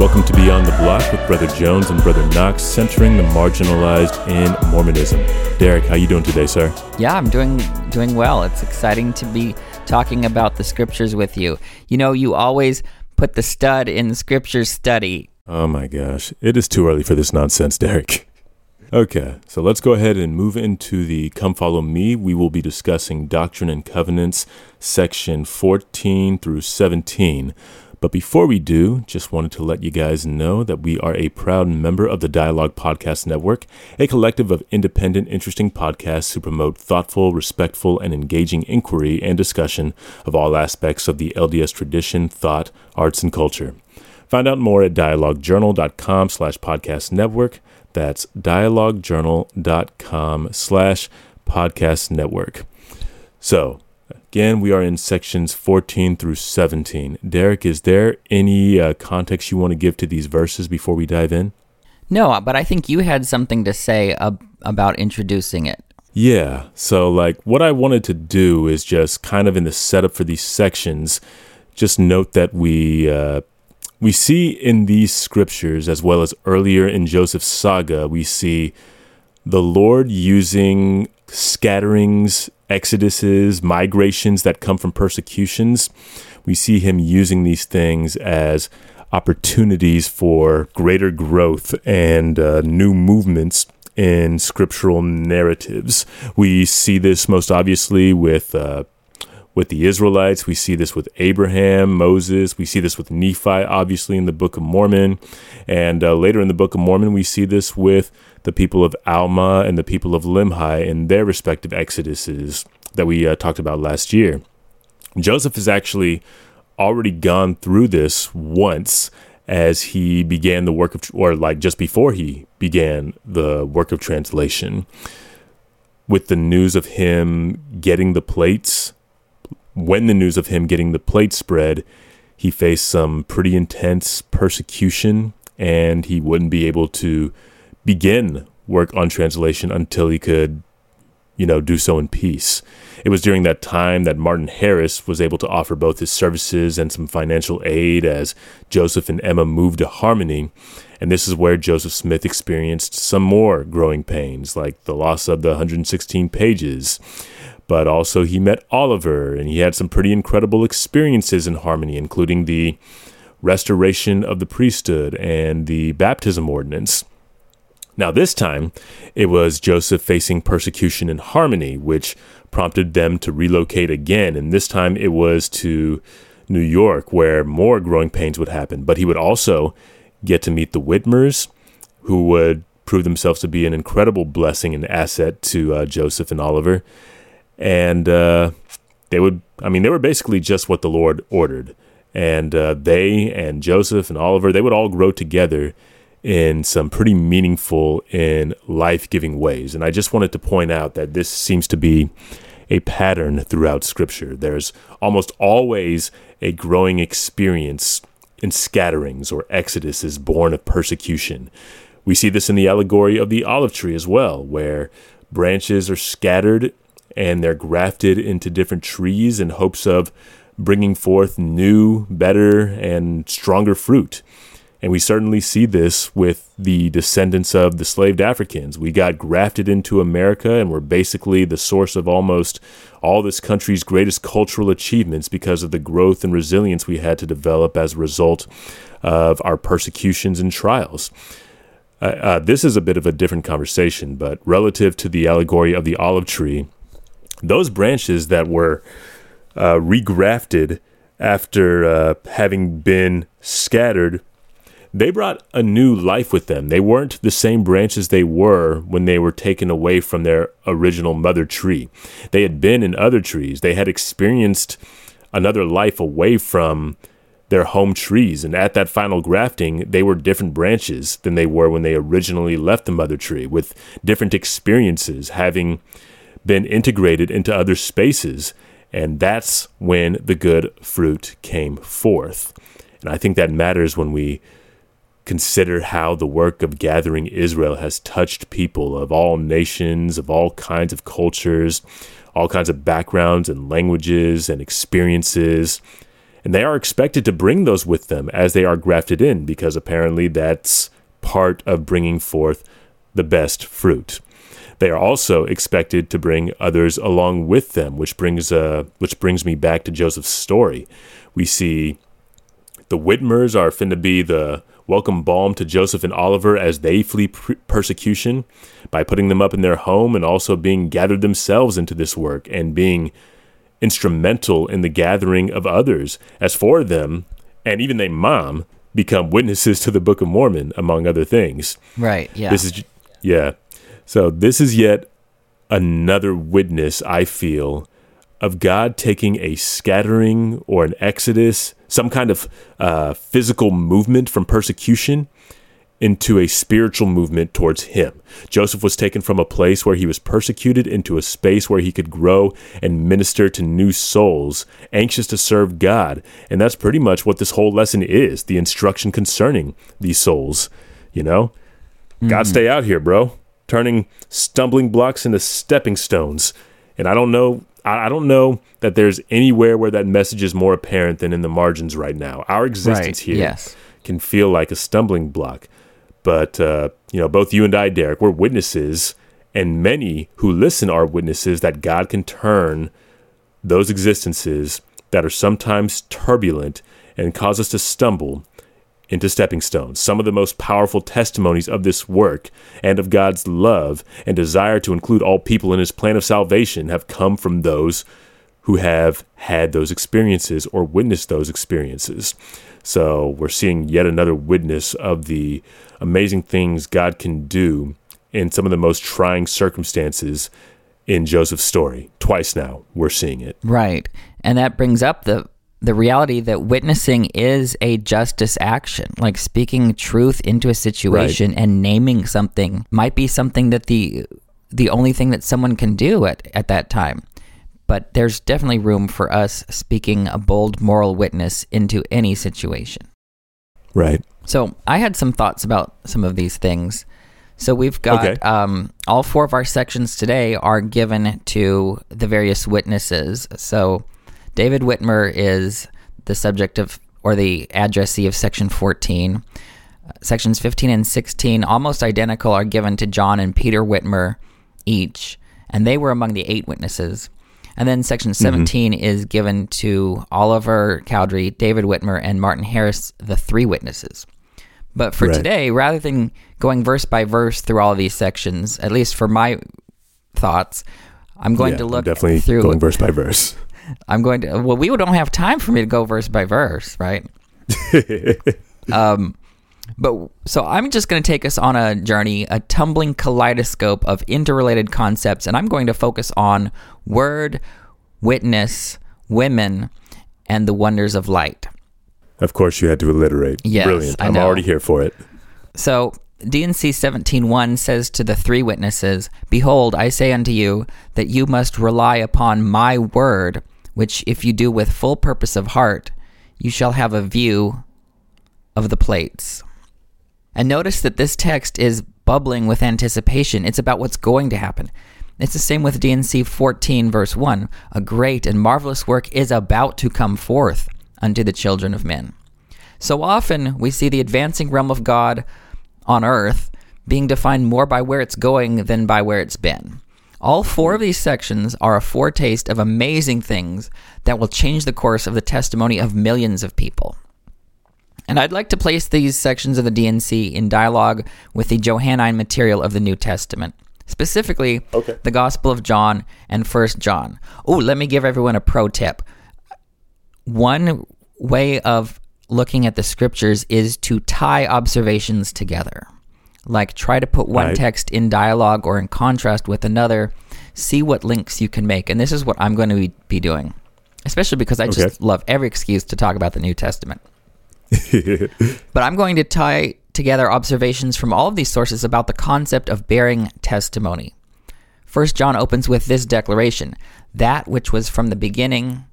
Welcome to Beyond the Block with Brother Jones and Brother Knox, centering the marginalized in Mormonism. Derek, how you doing today, sir? Yeah, I'm doing doing well. It's exciting to be talking about the scriptures with you. You know, you always put the stud in the scriptures study. Oh my gosh, it is too early for this nonsense, Derek. Okay, so let's go ahead and move into the Come Follow Me. We will be discussing Doctrine and Covenants, section 14 through 17. But before we do, just wanted to let you guys know that we are a proud member of the Dialogue Podcast Network, a collective of independent, interesting podcasts who promote thoughtful, respectful, and engaging inquiry and discussion of all aspects of the LDS tradition, thought, arts, and culture. Find out more at dialoguejournal.com slash podcast network. That's dialoguejournal.com slash podcast network. So, again, we are in sections 14 through 17. Derek, is there any uh, context you want to give to these verses before we dive in? No, but I think you had something to say ab- about introducing it. Yeah. So, like, what I wanted to do is just kind of in the setup for these sections, just note that we uh, we see in these scriptures, as well as earlier in Joseph's saga, we see the Lord using scatterings, exoduses, migrations that come from persecutions. We see him using these things as opportunities for greater growth and uh, new movements in scriptural narratives. We see this most obviously with uh, with the Israelites. We see this with Abraham, Moses. We see this with Nephi, obviously, in the Book of Mormon. And uh, later in the Book of Mormon, we see this with the people of Alma and the people of Limhi in their respective exoduses that we uh, talked about last year. Joseph has actually already gone through this once as he began the work of, or like just before he began the work of translation, with the news of him getting the plates when the news of him getting the plate spread, he faced some pretty intense persecution and he wouldn't be able to begin work on translation until he could, you know, do so in peace. It was during that time that Martin Harris was able to offer both his services and some financial aid as Joseph and Emma moved to Harmony. And this is where Joseph Smith experienced some more growing pains, like the loss of the 116 pages but also he met Oliver and he had some pretty incredible experiences in harmony, including the restoration of the priesthood and the baptism ordinance. Now, this time, it was Joseph facing persecution in harmony, which prompted them to relocate again. And this time it was to New York, where more growing pains would happen. But he would also get to meet the Whitmers, who would prove themselves to be an incredible blessing and asset to uh, Joseph and Oliver and uh, they would i mean they were basically just what the lord ordered. And uh, they and joseph and oliver they would all grow together in some pretty meaningful and life-giving ways. And i just wanted to point out that this seems to be a pattern throughout scripture. There's almost always a growing experience in scatterings or exoduses born of persecution. We see this in the allegory of the olive tree as well where branches are scattered and they're grafted into different trees in hopes of bringing forth new, better, and stronger fruit. And we certainly see this with the descendants of the slaved Africans. We got grafted into America and were basically the source of almost all this country's greatest cultural achievements because of the growth and resilience we had to develop as a result of our persecutions and trials. Uh, uh, this is a bit of a different conversation, but relative to the allegory of the olive tree, those branches that were uh, regrafted after uh, having been scattered, they brought a new life with them. They weren't the same branches they were when they were taken away from their original mother tree. They had been in other trees, they had experienced another life away from their home trees. And at that final grafting, they were different branches than they were when they originally left the mother tree, with different experiences, having been integrated into other spaces. And that's when the good fruit came forth. And I think that matters when we consider how the work of gathering Israel has touched people of all nations, of all kinds of cultures, all kinds of backgrounds and languages and experiences. And they are expected to bring those with them as they are grafted in, because apparently that's part of bringing forth the best fruit. They are also expected to bring others along with them, which brings uh, which brings me back to Joseph's story. We see the Whitmers are finna be the welcome balm to Joseph and Oliver as they flee persecution by putting them up in their home and also being gathered themselves into this work and being instrumental in the gathering of others. As for them, and even their mom, become witnesses to the Book of Mormon, among other things. Right. Yeah. This is yeah. So this is yet another witness I feel of God taking a scattering or an exodus, some kind of uh, physical movement from persecution into a spiritual movement towards him. Joseph was taken from a place where he was persecuted into a space where he could grow and minister to new souls, anxious to serve God. And that's pretty much what this whole lesson is the instruction concerning these souls. You know, mm-hmm. God, stay out here, bro, turning stumbling blocks into stepping stones. And I don't know I don't know that there's anywhere where that message is more apparent than in the margins right now. Our existence right. here yes. can feel like a stumbling block. But, uh, you know, both you and I, Derek, we're witnesses, and many who listen are witnesses that God can turn those existences that are sometimes turbulent and cause us to stumble into stepping stones. Some of the most powerful testimonies of this work and of God's love and desire to include all people in his plan of salvation have come from those who have had those experiences or witnessed those experiences. So we're seeing yet another witness of the amazing things God can do in some of the most trying circumstances in Joseph's story. Twice now we're seeing it. Right. And that brings up the the reality that witnessing is a justice action. Like speaking truth into a situation right. and naming something might be something that the the only thing that someone can do at, at that time. But there's definitely room for us speaking a bold moral witness into any situation. Right. So I had some thoughts about some of these things. So we've got okay. um, all four of our sections today are given to the various witnesses. So David Whitmer is the subject of or the addressee of section 14. sections 15 and 16, almost identical, are given to John and Peter Whitmer each, and they were among the eight witnesses. And then section mm-hmm. 17 mm-hmm. is given to Oliver Cowdery, David Whitmer, and Martin Harris, the three witnesses. But for right. today, rather than going verse by verse through all of these sections, at least for my thoughts, I'm going yeah, to look I'm definitely through going verse by verse. I'm going to. Well, we don't have time for me to go verse by verse, right? um, but so I'm just going to take us on a journey, a tumbling kaleidoscope of interrelated concepts, and I'm going to focus on word, witness, women, and the wonders of light. Of course, you had to alliterate. Yes, Brilliant. I'm already here for it. So D&C 17.1 says to the three witnesses, Behold, I say unto you that you must rely upon my word which if you do with full purpose of heart, you shall have a view of the plates. And notice that this text is bubbling with anticipation. It's about what's going to happen. It's the same with D&C 14, verse 1. A great and marvelous work is about to come forth unto the children of men. So often we see the advancing realm of God on earth being defined more by where it's going than by where it's been. All four of these sections are a foretaste of amazing things that will change the course of the testimony of millions of people. And I'd like to place these sections of the D&C in dialogue with the Johannine material of the New Testament, specifically okay. the Gospel of John and First John. Oh, let me give everyone a pro tip. One way of looking at the scriptures is to tie observations together. Like try to put one right. text in dialogue or in contrast with another, see what links you can make. And this is what I'm going to be doing, especially because I okay. just love every excuse to talk about the New Testament. but I'm going to tie together observations from all of these sources about the concept of bearing testimony. First John opens with this declaration that which was from the beginning,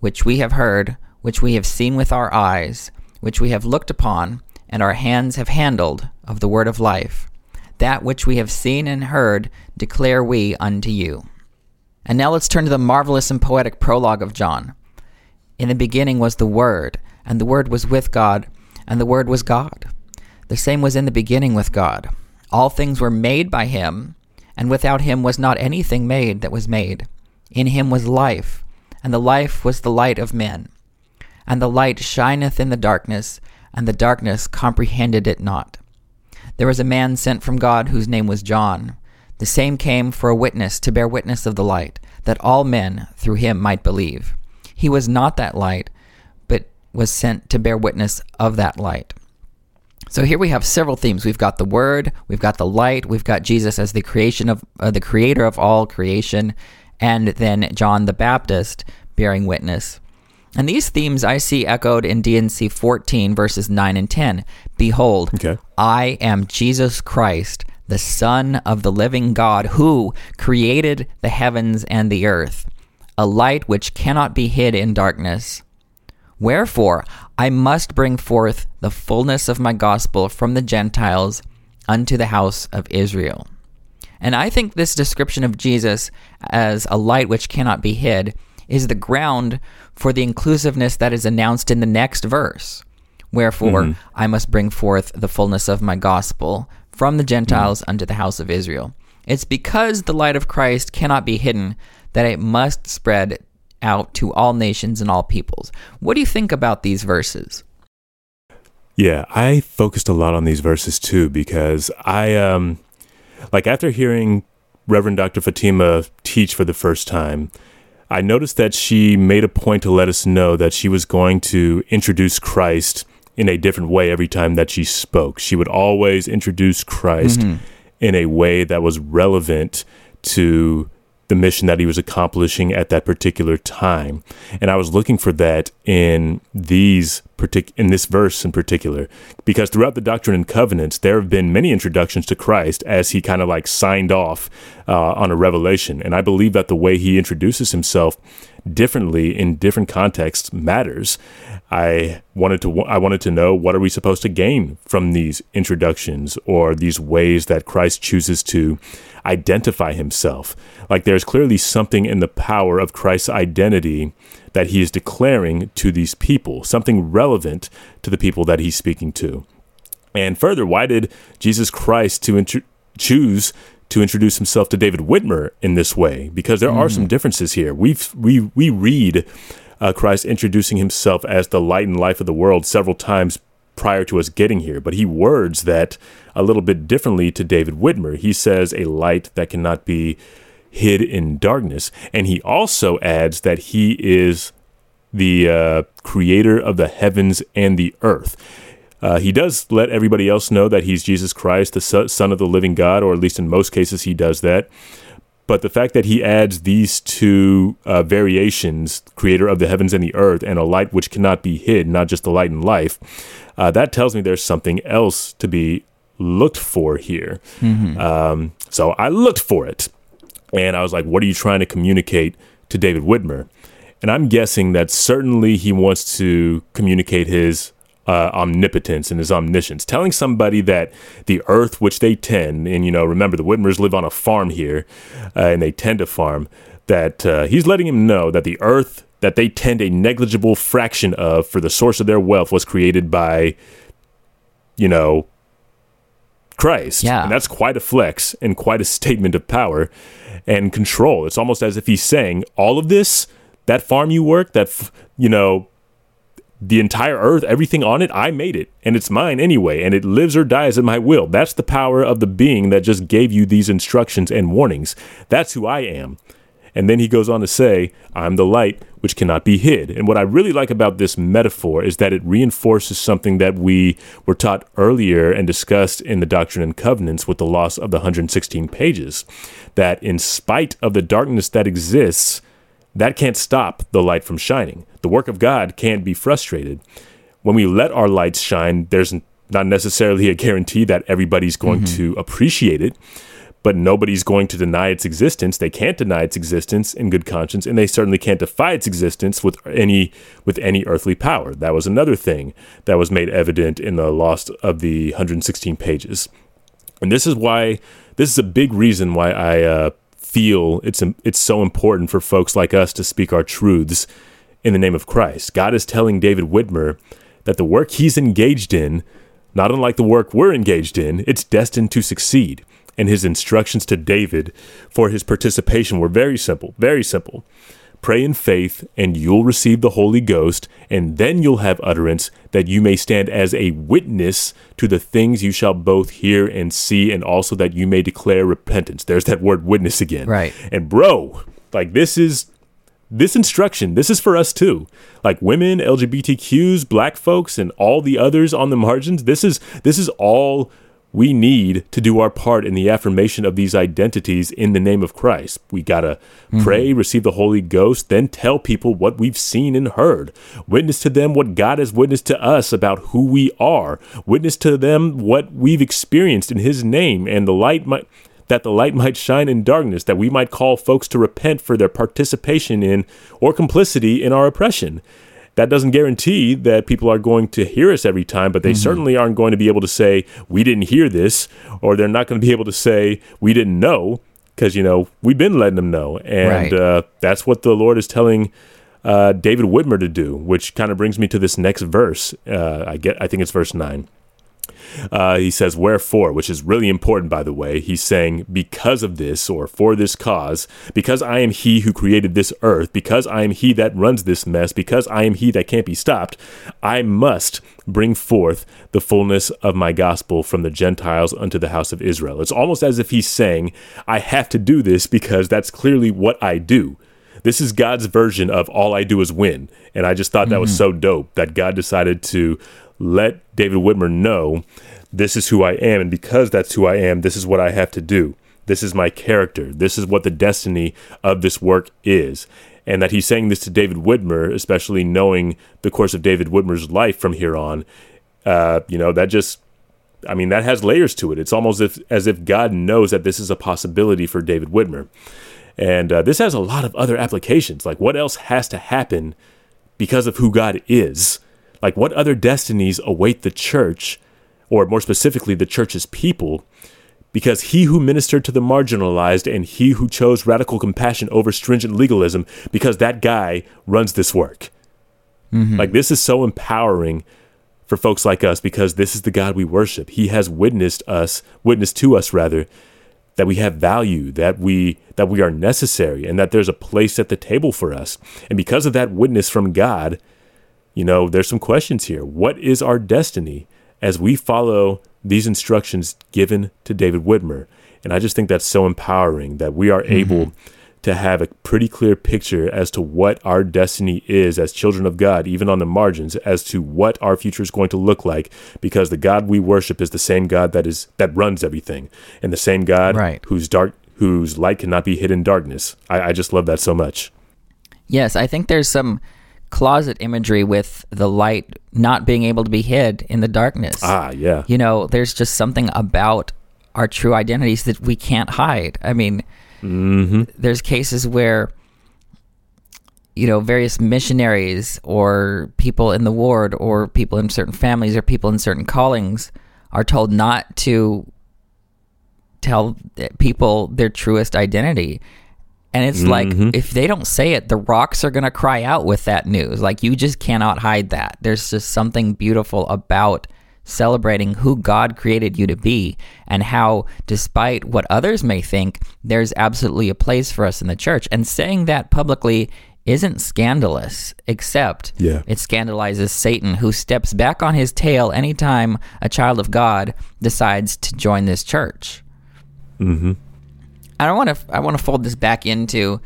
which we have heard, which we have seen with our eyes, which we have looked upon, and our hands have handled of the word of life. That which we have seen and heard declare we unto you. And now let's turn to the marvelous and poetic prologue of John. In the beginning was the Word, and the Word was with God, and the Word was God. The same was in the beginning with God. All things were made by him, and without him was not anything made that was made. In him was life, and the life was the light of men. And the light shineth in the darkness, and the darkness comprehended it not. There was a man sent from God whose name was John. The same came for a witness to bear witness of the light, that all men through him might believe. He was not that light, but was sent to bear witness of that light. So here we have several themes. We've got the Word, we've got the light, we've got Jesus as the creation of uh, the creator of all creation, and then John the Baptist bearing witness. And these themes I see echoed in D&C 14 verses 9 and 10. Behold, Okay. I am Jesus Christ, the Son of the living God, who created the heavens and the earth, a light which cannot be hid in darkness. Wherefore, I must bring forth the fullness of my gospel from the Gentiles unto the house of Israel. And I think this description of Jesus as a light which cannot be hid is the ground for the inclusiveness that is announced in the next verse. Wherefore, I must bring forth the fullness of my gospel from the Gentiles unto the house of Israel. It's because the light of Christ cannot be hidden that it must spread out to all nations and all peoples. What do you think about these verses? Yeah, I focused a lot on these verses too because I um like after hearing Reverend Dr. Fatima teach for the first time, I noticed that she made a point to let us know that she was going to introduce Christ in a different way every time that she spoke. She would always introduce Christ mm-hmm. in a way that was relevant to the mission that he was accomplishing at that particular time. And I was looking for that in these partic- in this verse in particular because throughout the Doctrine and Covenants there have been many introductions to Christ as he kind of like signed off uh, on a revelation. And I believe that the way he introduces himself differently in different contexts matters. I wanted to I wanted to know what are we supposed to gain from these introductions or these ways that Christ chooses to identify himself. Like there's clearly something in the power of Christ's identity that he is declaring to these people, something relevant to the people that he's speaking to. And further, why did Jesus Christ to intro- choose to introduce himself to David Whitmer in this way? Because there are some differences here. We we we read uh, Christ introducing himself as the light and life of the world several times prior to us getting here, but he words that a little bit differently to David Whitmer. He says a light that cannot be hid in darkness, and he also adds that he is the uh, creator of the heavens and the earth. Uh, he does let everybody else know that he's Jesus Christ, the Son of the living God, or at least in most cases he does that. But the fact that he adds these two uh, variations, creator of the heavens and the earth, and a light which cannot be hid, not just the light and life, uh, that tells me there's something else to be looked for here. Um, so I looked for it. And I was like, what are you trying to communicate to David Whitmer? And I'm guessing that certainly he wants to communicate his uh, omnipotence and his omniscience, telling somebody that the earth which they tend, and you know, remember the Whitmers live on a farm here, uh, and they tend a farm. That uh, he's letting him know that the earth that they tend a negligible fraction of for the source of their wealth was created by, you know, Christ. Yeah. And that's quite a flex and quite a statement of power and control. It's almost as if he's saying, all of this, that farm you work, that, f- you know, the entire earth, everything on it, I made it and it's mine anyway, and it lives or dies at my will. That's the power of the being that just gave you these instructions and warnings. That's who I am. And then he goes on to say, I'm the light which cannot be hid. And what I really like about this metaphor is that it reinforces something that we were taught earlier and discussed in the Doctrine and Covenants with the loss of the 116 pages. That in spite of the darkness that exists, that can't stop the light from shining. The work of God can't be frustrated. When we let our lights shine, there's not necessarily a guarantee that everybody's going to appreciate it but nobody's going to deny its existence. They can't deny its existence in good conscience, and they certainly can't defy its existence with any with any earthly power. That was another thing that was made evident in the loss of the 116 pages, and this is why this is a big reason why I uh, feel it's it's so important for folks like us to speak our truths in the name of Christ. God is telling David Whitmer that the work he's engaged in, not unlike the work we're engaged in, it's destined to succeed. And his instructions to David for his participation were very simple, very simple. Pray in faith, and you'll receive the Holy Ghost, and then you'll have utterance that you may stand as a witness to the things you shall both hear and see, and also that you may declare repentance. There's that word witness again. Right. And bro, like this is this instruction, this is for us too. Like women, LGBTQs, black folks, and all the others on the margins. This is this is all we need to do our part in the affirmation of these identities in the name of Christ. We got to mm-hmm. pray, receive the Holy Ghost, then tell people what we've seen and heard. Witness to them what God has witnessed to us about who we are. Witness to them what we've experienced in His name and the light might. That the light might shine in darkness, that we might call folks to repent for their participation in or complicity in our oppression that doesn't guarantee that people are going to hear us every time, but they mm-hmm. certainly aren't going to be able to say, we didn't hear this, or they're not going to be able to say, we didn't know, because, you know, we've been letting them know. And right. uh, that's what the Lord is telling uh, David Whitmer to do, which kind of brings me to this next verse. Uh, I get, I think it's verse 9. Uh, he says, Wherefore, which is really important, by the way. He's saying, Because of this, or for this cause, because I am he who created this earth, because I am he that runs this mess, because I am he that can't be stopped, I must bring forth the fullness of my gospel from the Gentiles unto the house of Israel. It's almost as if he's saying, I have to do this because that's clearly what I do. This is God's version of all I do is win. And I just thought that was mm-hmm. so dope that God decided to let David Whitmer know this is who I am. And because that's who I am, this is what I have to do. This is my character. This is what the destiny of this work is. And that he's saying this to David Whitmer, especially knowing the course of David Whitmer's life from here on, uh, you know, that just, I mean, that has layers to it. It's almost if, as if God knows that this is a possibility for David Whitmer. And uh, this has a lot of other applications. Like, what else has to happen because of who God is? Like, what other destinies await the church, or more specifically, the church's people? Because he who ministered to the marginalized and he who chose radical compassion over stringent legalism, because that guy runs this work. Mm-hmm. Like, this is so empowering for folks like us because this is the God we worship. He has witnessed us, witnessed to us rather, that we have value, that we that we are necessary, and that there's a place at the table for us. And because of that witness from God, you know, there's some questions here. What is our destiny as we follow these instructions given to David Whitmer? And I just think that's so empowering that we are mm-hmm. able to have a pretty clear picture as to what our destiny is as children of God, even on the margins, as to what our future is going to look like, because the God we worship is the same God that is that runs everything, and the same God right. whose dark whose light cannot be hid in darkness. I, I just love that so much. Yes, I think there's some closet imagery with the light not being able to be hid in the darkness. Ah, yeah. You know, there's just something about our true identities that we can't hide. I mean, mm-hmm. there's cases where, you know, various missionaries or people in the ward or people in certain families or people in certain callings are told not to tell people their truest identity. And it's mm-hmm. like if they don't say it, the rocks are going to cry out with that news. Like you just cannot hide that. There's just something beautiful about celebrating who God created you to be and how despite what others may think, there's absolutely a place for us in the church. And saying that publicly isn't scandalous, except yeah. it scandalizes Satan, who steps back on his tail anytime a child of God decides to join this church. Mm-hmm. I want to. I want to fold this back into.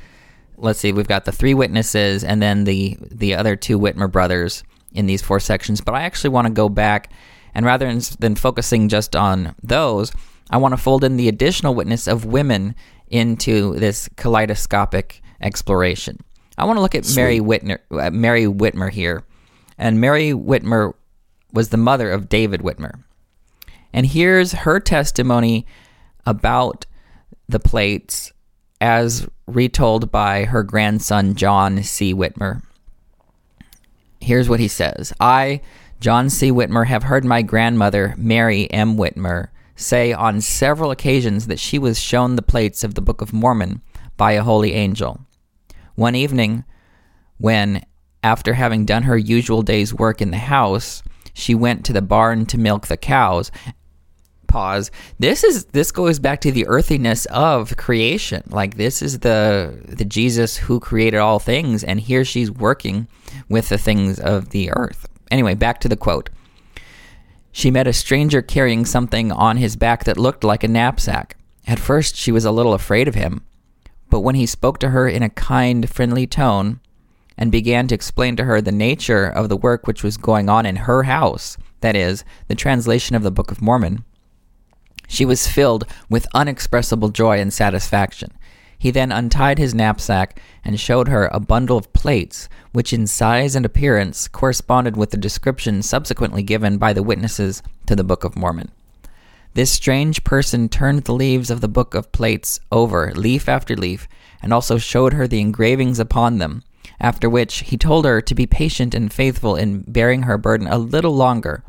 Let's see. We've got the three witnesses, and then the the other two Whitmer brothers in these four sections. But I actually want to go back, and rather than focusing just on those, I want to fold in the additional witness of women into this kaleidoscopic exploration. I want to look at Sweet. Mary Whitmer, uh, Mary Whitmer here, and Mary Whitmer was the mother of David Whitmer, and here's her testimony about the plates as retold by her grandson, John C. Whitmer. Here's what he says I, John C. Whitmer, have heard my grandmother, Mary M. Whitmer, say on several occasions that she was shown the plates of the Book of Mormon by a holy angel. One evening, when after having done her usual day's work in the house, she went to the barn to milk the cows. Pause. This is this goes back to the earthiness of creation. Like this is the the Jesus who created all things, and here she's working with the things of the earth. Anyway, back to the quote. She met a stranger carrying something on his back that looked like a knapsack. At first, she was a little afraid of him, but when he spoke to her in a kind, friendly tone and began to explain to her the nature of the work which was going on in her house, that is, the translation of the Book of Mormon, she was filled with unexpressible joy and satisfaction. He then untied his knapsack and showed her a bundle of plates, which in size and appearance corresponded with the description subsequently given by the witnesses to the Book of Mormon. This strange person turned the leaves of the book of plates over, leaf after leaf, and also showed her the engravings upon them, after which he told her to be patient and faithful in bearing her burden a little longer,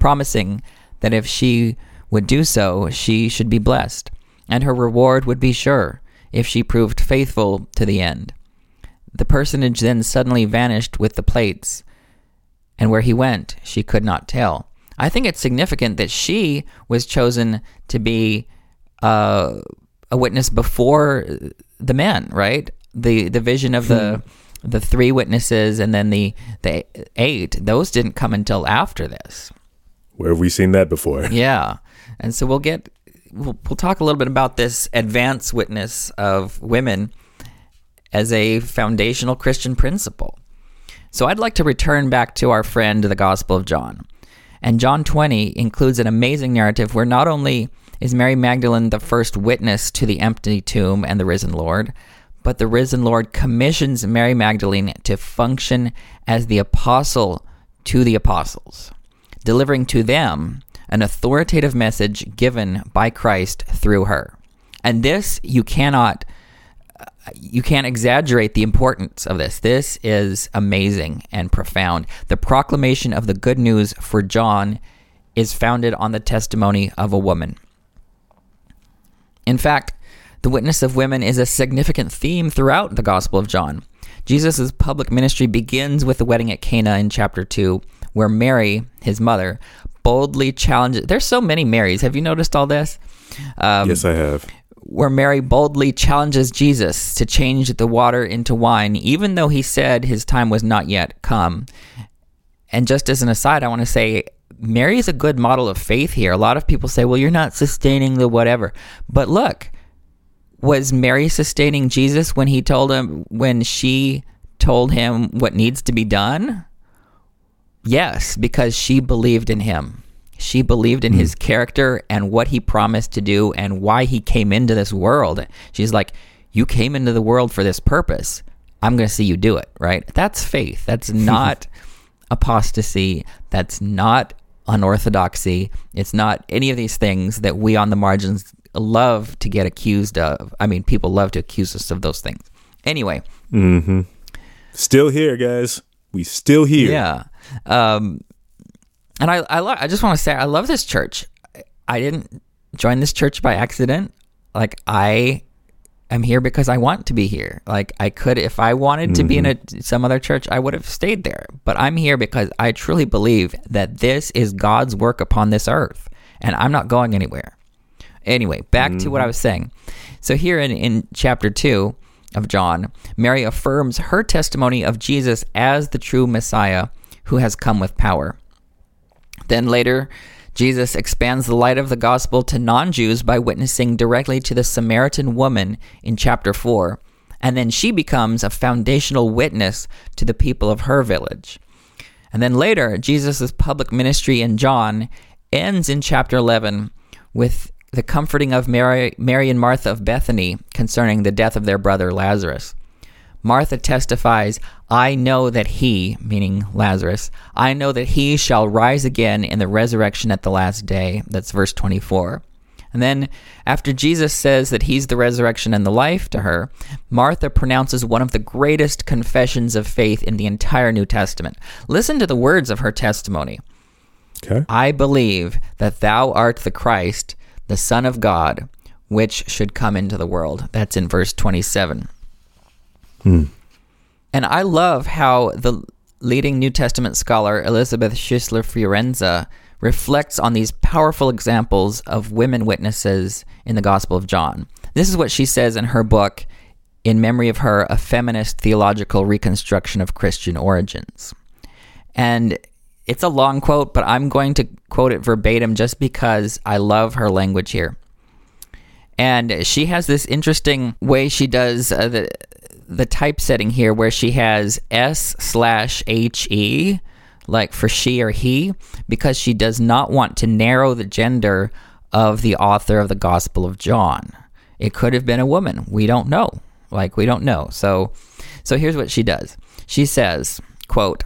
promising that if she would do so, she should be blessed, and her reward would be sure, if she proved faithful to the end. The personage then suddenly vanished with the plates, and where he went she could not tell. I think it's significant that she was chosen to be uh, a witness before the men, right? The the vision of the the three witnesses and then the the eight; those didn't come until after this. Where have we seen that before? Yeah, and so we'll get we'll, we'll talk a little bit about this advance witness of women as a foundational Christian principle. So I'd like to return back to our friend the Gospel of John. And John 20 includes an amazing narrative where not only is Mary Magdalene the first witness to the empty tomb and the risen Lord, but the risen Lord commissions Mary Magdalene to function as the apostle to the apostles, delivering to them an authoritative message given by Christ through her. And this you cannot uh, you can't exaggerate the importance of this. This is amazing and profound. The proclamation of the good news for John is founded on the testimony of a woman. In fact, the witness of women is a significant theme throughout the Gospel of John. Jesus' public ministry begins with the wedding at Cana in chapter 2, where Mary, his mother, boldly challenges. There's so many Marys. Have you noticed all this? Um, yes, I have where Mary boldly challenges Jesus to change the water into wine, even though he said his time was not yet come. And just as an aside, I want to say Mary is a good model of faith here. A lot of people say, well, you're not sustaining the whatever. But look, was Mary sustaining Jesus when he told him, when she told him what needs to be done? Yes, because she believed in him. She believed in mm. his character and what he promised to do and why he came into this world. She's like, You came into the world for this purpose. I'm going to see you do it, right? That's faith. That's not apostasy. That's not unorthodoxy. It's not any of these things that we on the margins love to get accused of. I mean, people love to accuse us of those things. Anyway. Mm-hmm. Still here, guys. We still here. Yeah. Um, and I I, lo- I just want to say I love this church. I didn't join this church by accident. Like I am here because I want to be here. Like I could if I wanted to mm-hmm. be in mm-hmm. a some other church, I would have stayed there. But I'm here because I truly believe that this is God's work upon this earth and I'm not going anywhere. Anyway, back mm-hmm. to what I mm-hmm. was saying. So here in in chapter 2 of John, Mary affirms her testimony of Jesus as the true Messiah who has come with power. Then later, Jesus expands the light of the gospel to non Jews by witnessing directly to the Samaritan woman in chapter 4, and then she becomes a foundational witness to the people of her village. And then later, Jesus' public ministry in John ends in chapter 11 with the comforting of Mary, Mary and Martha of Bethany concerning the death of their brother Lazarus. Martha testifies, I know that he, meaning Lazarus, I know that he shall rise again in the resurrection at the last day. That's verse 24. And then, after Jesus says that he's the resurrection and the life to her, Martha pronounces one of the greatest confessions of faith in the entire New Testament. Listen to the words of her testimony. Okay. I believe that thou art the Christ, the Son of God, which should come into the world. That's in verse 27. Hmm. And I love how the leading New Testament scholar Elisabeth Schüssler Fiorenza reflects on these powerful examples of women witnesses in the Gospel of John. This is what she says in her book, In Memory of Her A Feminist Theological Reconstruction of Christian Origins. And it's a long quote, but I'm going to quote it verbatim just because I love her language here. And she has this interesting way she does uh, the the typesetting here, where she has S slash H E, like for she or he, because she does not want to narrow the gender of the author of the Gospel of John. It could have been a woman. We don't know. Like we don't know. So, so here's what she does. She says, "quote."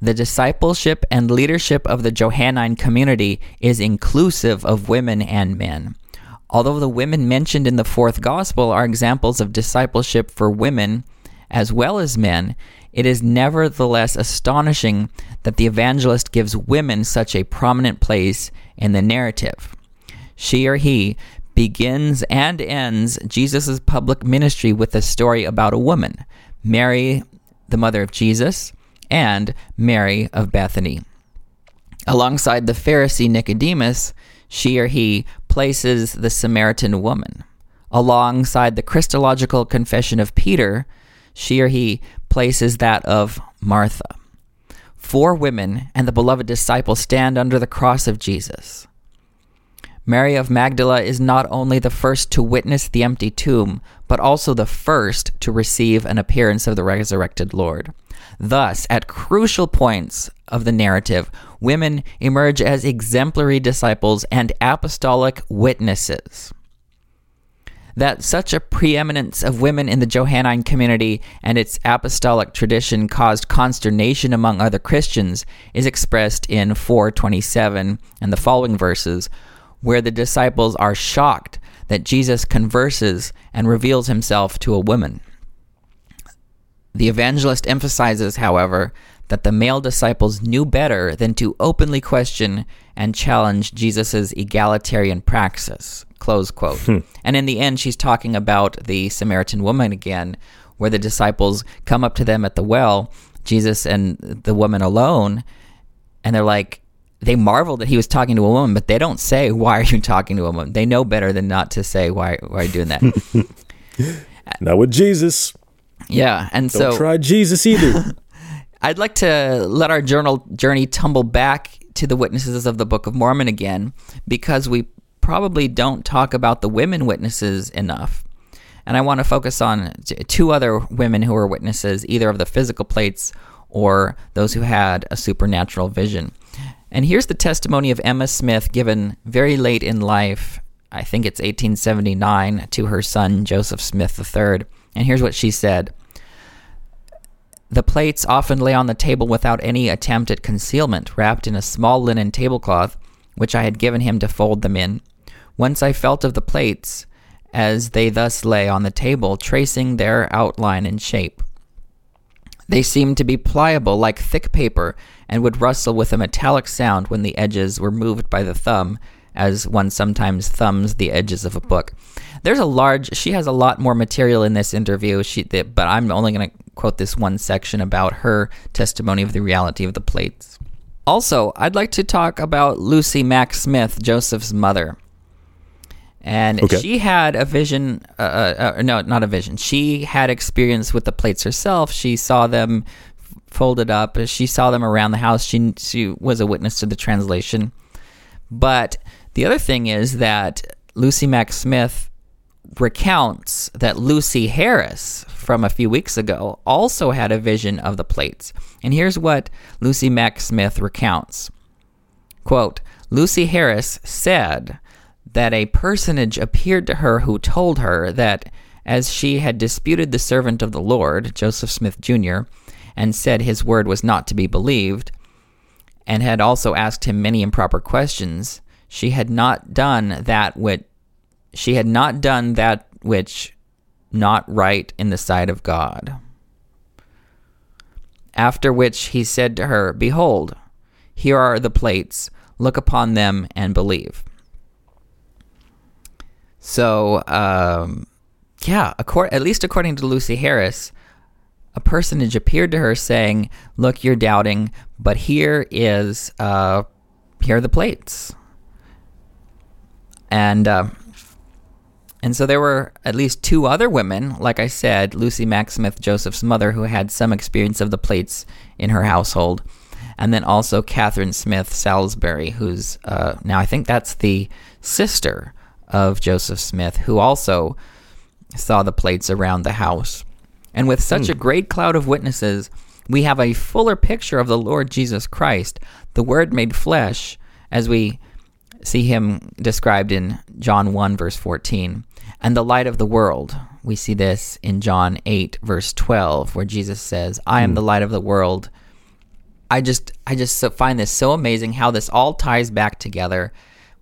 The discipleship and leadership of the Johannine community is inclusive of women and men. Although the women mentioned in the fourth gospel are examples of discipleship for women as well as men, it is nevertheless astonishing that the evangelist gives women such a prominent place in the narrative. She or he begins and ends Jesus' public ministry with a story about a woman, Mary, the mother of Jesus, and Mary of Bethany. Alongside the Pharisee Nicodemus, she or he places the Samaritan woman. Alongside the Christological confession of Peter, she or he places that of Martha. Four women and the beloved disciple stand under the cross of Jesus. Mary of Magdala is not only the first to witness the empty tomb, but also the first to receive an appearance of the resurrected Lord. Thus, at crucial points of the narrative, women emerge as exemplary disciples and apostolic witnesses. That such a preeminence of women in the Johannine community and its apostolic tradition caused consternation among other Christians is expressed in 427 and the following verses, where the disciples are shocked that Jesus converses and reveals himself to a woman. The evangelist emphasizes, however, that the male disciples knew better than to openly question and challenge Jesus' egalitarian praxis. Close quote. Hmm. And in the end, she's talking about the Samaritan woman again, where the disciples come up to them at the well, Jesus and the woman alone, and they're like, they marvel that he was talking to a woman, but they don't say, Why are you talking to a woman? They know better than not to say, Why, why are you doing that? Not with Jesus. Yeah, and Don't so try Jesus either. I'd like to let our journal journey tumble back to the witnesses of the Book of Mormon again because we probably don't talk about the women witnesses enough. And I want to focus on two other women who were witnesses, either of the physical plates or those who had a supernatural vision. And here's the testimony of Emma Smith given very late in life. I think it's 1879 to her son Joseph Smith III. And here's what she said The plates often lay on the table without any attempt at concealment, wrapped in a small linen tablecloth, which I had given him to fold them in. Once I felt of the plates, as they thus lay on the table, tracing their outline and shape. They seemed to be pliable like thick paper and would rustle with a metallic sound when the edges were moved by the thumb, as one sometimes thumbs the edges of a book. There's a large. She has a lot more material in this interview. She, but I'm only going to quote this one section about her testimony of the reality of the plates. Also, I'd like to talk about Lucy Mack Smith, Joseph's mother. And okay. she had a vision, uh, uh, uh, no, not a vision. She had experience with the plates herself. She saw them folded up. She saw them around the house. She, she was a witness to the translation. But the other thing is that Lucy Mack Smith recounts that Lucy Harris from a few weeks ago also had a vision of the plates. And here's what Lucy Mack Smith recounts. Quote, Lucy Harris said that a personage appeared to her who told her that as she had disputed the servant of the Lord, Joseph Smith Jr., and said his word was not to be believed, and had also asked him many improper questions, she had not done that which she had not done that which not right in the sight of God. After which he said to her, Behold, here are the plates, look upon them and believe. So, um, yeah, at least according to Lucy Harris, a personage appeared to her saying, "Look, you're doubting, but here is uh, here are the plates." And uh, and so there were at least two other women, like I said, Lucy Mack Smith, Joseph's mother, who had some experience of the plates in her household, and then also Catherine Smith Salisbury, who's uh, now I think that's the sister of Joseph Smith, who also saw the plates around the house. And with such a great cloud of witnesses, we have a fuller picture of the Lord Jesus Christ, the Word made flesh, as we see him described in John 1, verse 14, and the light of the world. We see this in John 8, verse 12, where Jesus says, I am hmm. the light of the world. I just, I just find this so amazing how this all ties back together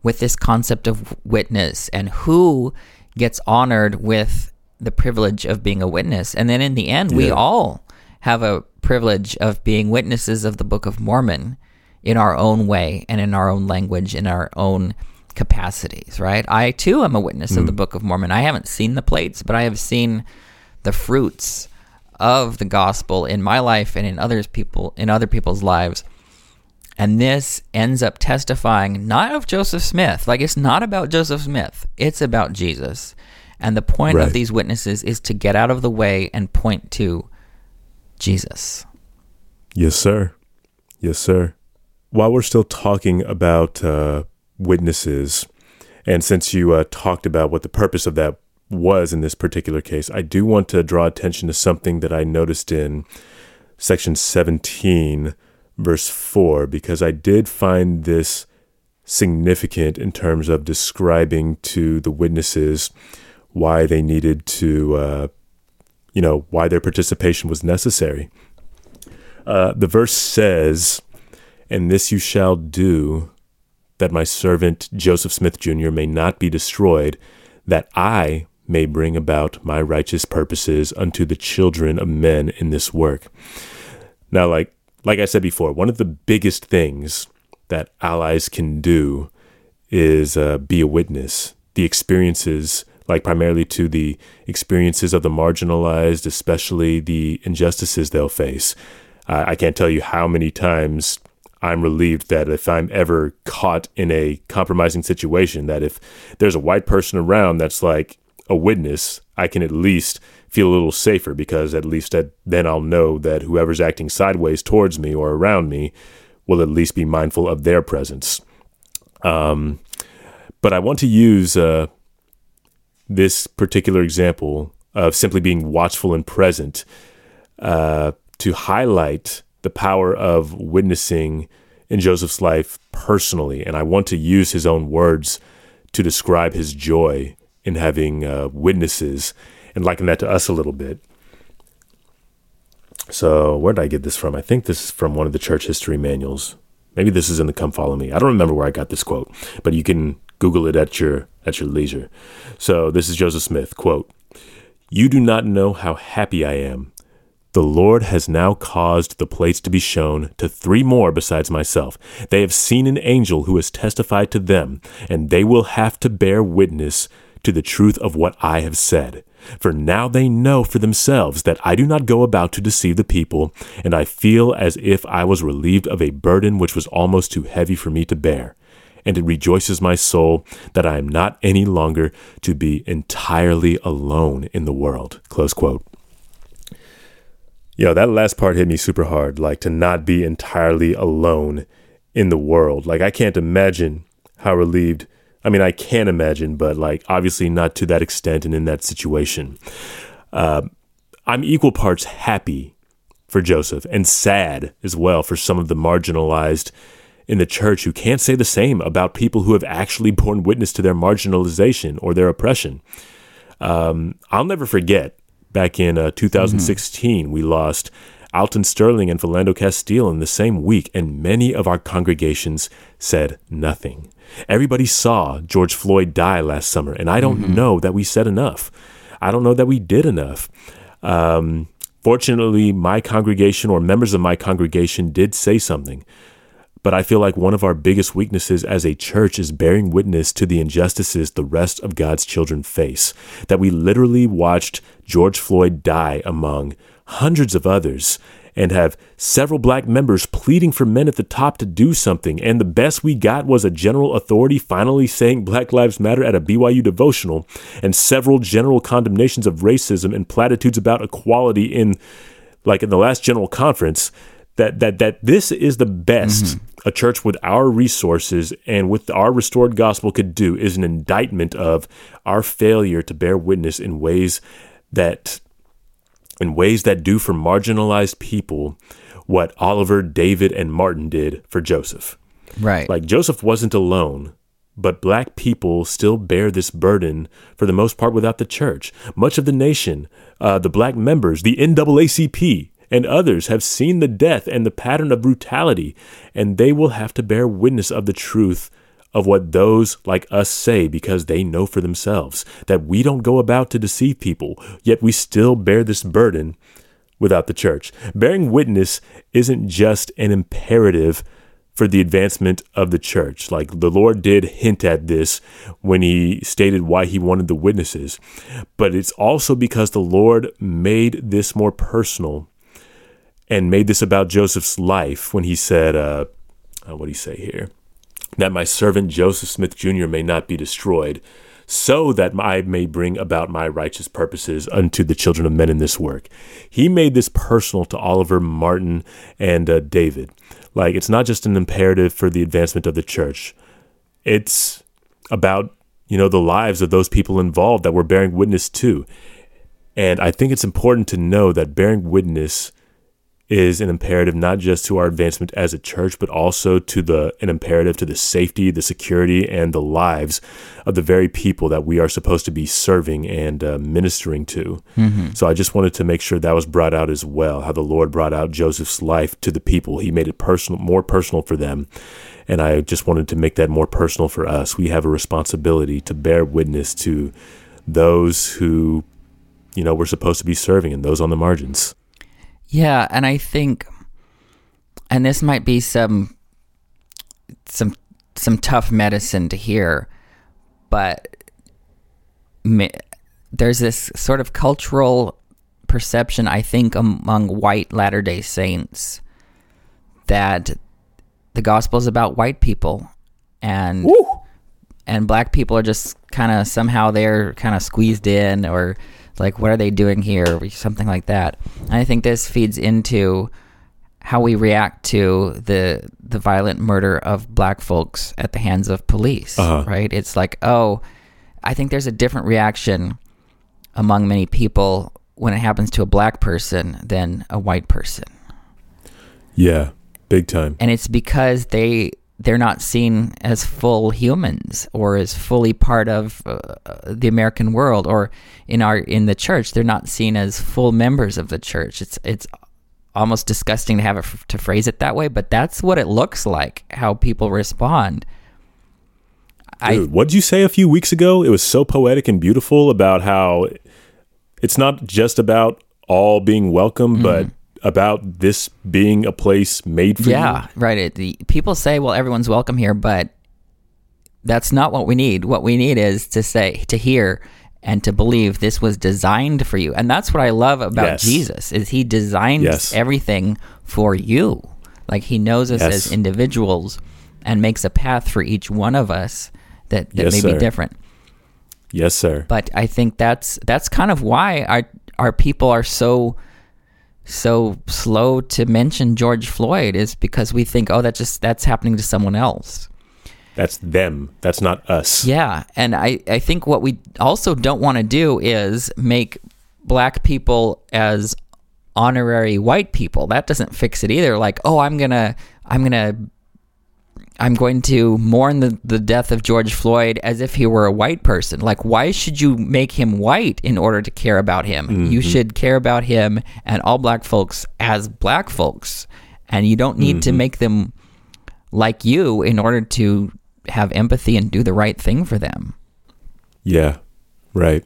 with this concept of witness and who gets honored with the privilege of being a witness. And then in the end, we all have a privilege of being witnesses of the Book of Mormon in our own way and in our own language, in our own capacities, right? I too am a witness of the mm. Book of Mormon. I haven't seen the plates, but I have seen the fruits of the gospel in my life and in others people in other people's lives. And this ends up testifying not of Joseph Smith. Like it's not about Joseph Smith. It's about Jesus. And the point Right. of these witnesses is to get out of the way and point to Jesus. Yes, sir. Yes, sir. While we're still talking about uh, witnesses, and since you uh, talked about what the purpose of that was in this particular case, I do want to draw attention to something that I noticed in section 17, verse 4, because I did find this significant in terms of describing to the witnesses why they needed to, uh, you know, why their participation was necessary. Uh, the verse says, And this you shall do, that my servant Joseph Smith Jr. may not be destroyed, that I may bring about my righteous purposes unto the children of men in this work. Now, like like I said before, one of the biggest things that allies can do is uh, be a witness. The experiences, like primarily to the experiences of the marginalized, especially the injustices they'll face. I I can't tell you how many times I'm relieved that if I'm ever caught in a compromising situation, that if there's a white person around that's like a witness, I can at least feel a little safer because at least then I'll know that whoever's acting sideways towards me or around me will at least be mindful of their presence. Um, but I want to use uh, this particular example of simply being watchful and present uh, to highlight the power of witnessing in Joseph's life personally. And I want to use his own words to describe his joy in having uh, witnesses and liken that to us a little bit. So, where did I get this from? I think this is from one of the church history manuals. Maybe this is in the Come Follow Me. I don't remember where I got this quote, but you can Google it at your at your leisure. So, this is Joseph Smith quote: "You do not know how happy I am the Lord has now caused the plates to be shown to three more besides myself. They have seen an angel who has testified to them, and they will have to bear witness to the truth of what I have said. For now they know for themselves that I do not go about to deceive the people, and I feel as if I was relieved of a burden which was almost too heavy for me to bear. And it rejoices my soul that I am not any longer to be entirely alone in the world. Close quote. Yo, that last part hit me super hard. Like to not be entirely alone in the world. Like I can't imagine how relieved. I mean, I can imagine, but like obviously not to that extent and in that situation. Uh, I'm equal parts happy for Joseph and sad as well for some of the marginalized in the church who can't say the same about people who have actually borne witness to their marginalization or their oppression. Um, I'll never forget back in uh, 2016, we lost Alton Sterling and Philando Castile in the same week, and many of our congregations said nothing. Everybody saw George Floyd die last summer, and I don't know that we said enough. I don't know that we did enough. Um, fortunately, my congregation or members of my congregation did say something. But I feel like one of our biggest weaknesses as a church is bearing witness to the injustices the rest of God's children face. That we literally watched George Floyd die among hundreds of others and have several black members pleading for men at the top to do something. And the best we got was a general authority finally saying Black Lives Matter at a BYU devotional and several general condemnations of racism and platitudes about equality in like in the last general conference that that that this is the best mm-hmm. a church with our resources and with our restored gospel could do is an indictment of our failure to bear witness in ways that in ways that do for marginalized people what Oliver, David, and Martin did for Joseph. Right. Like Joseph wasn't alone, but black people still bear this burden for the most part without the church. Much of the nation, uh, the black members, the NAACP, and others have seen the death and the pattern of brutality, and they will have to bear witness of the truth of what those like us say because they know for themselves that we don't go about to deceive people, yet we still bear this burden without the church. Bearing witness isn't just an imperative for the advancement of the church. Like the Lord did hint at this when he stated why he wanted the witnesses, but it's also because the Lord made this more personal and made this about Joseph's life when he said, uh, uh, what do you say here? that my servant Joseph Smith Jr. may not be destroyed, so that I may bring about my righteous purposes unto the children of men in this work. He made this personal to Oliver, Martin, and uh, David. Like, it's not just an imperative for the advancement of the church, it's about, you know, the lives of those people involved that we're bearing witness to. And I think it's important to know that bearing witness is an imperative not just to our advancement as a church, but also to the an imperative to the safety, the security, and the lives of the very people that we are supposed to be serving and uh, ministering to. Mm-hmm. So I just wanted to make sure that was brought out as well. How the Lord brought out Joseph's life to the people. He made it personal, more personal for them. And I just wanted to make that more personal for us. We have a responsibility to bear witness to those who, you know, we're supposed to be serving and those on the margins. Yeah, and I think, and this might be some some some tough medicine to hear, but me, there's this sort of cultural perception, I think, among white Latter Day Saints that the gospel is about white people, and Woo! and black people are just kind of somehow they're kind of squeezed in or like what are they doing here? Something like that. And i think this feeds into how we react to the the violent murder of black folks at the hands of police uh-huh. right? It's like oh i think there's a different reaction among many people when it happens to a black person than a white person. Yeah big time. And it's because they they're not seen as full humans or as fully part of uh, the American world or in our in the church. They're not seen as full members of the church. It's it's almost disgusting to have it to phrase it that way but that's what it looks like how people respond. Dude, what did you say a few weeks ago? It was so poetic and beautiful about how it's not just about all being welcome mm-hmm. but about this being a place made for you. yeah, you. right. It, the, people say, well, everyone's welcome here, but that's not what we need. What we need is to say, to hear and to believe this was designed for you. And that's what I love about yes. Jesus is he designed yes. everything for you. Like he knows us yes. as individuals and makes a path for each one of us that, that may sir. be different. Yes, sir. But I think that's that's kind of why our our people are so so slow to mention George Floyd is because we think, oh, that just that's happening to someone else. That's them. That's not us. Yeah. And I, I think what we also don't want to do is make black people as honorary white people. That doesn't fix it either. Like, oh, I'm gonna I'm gonna I'm going to mourn the, the death of George Floyd as if he were a white person. Like, why should you make him white in order to care about him? Mm-hmm. You should care about him and all black folks as black folks. And you don't need mm-hmm. to make them like you in order to have empathy and do the right thing for them. Yeah, right.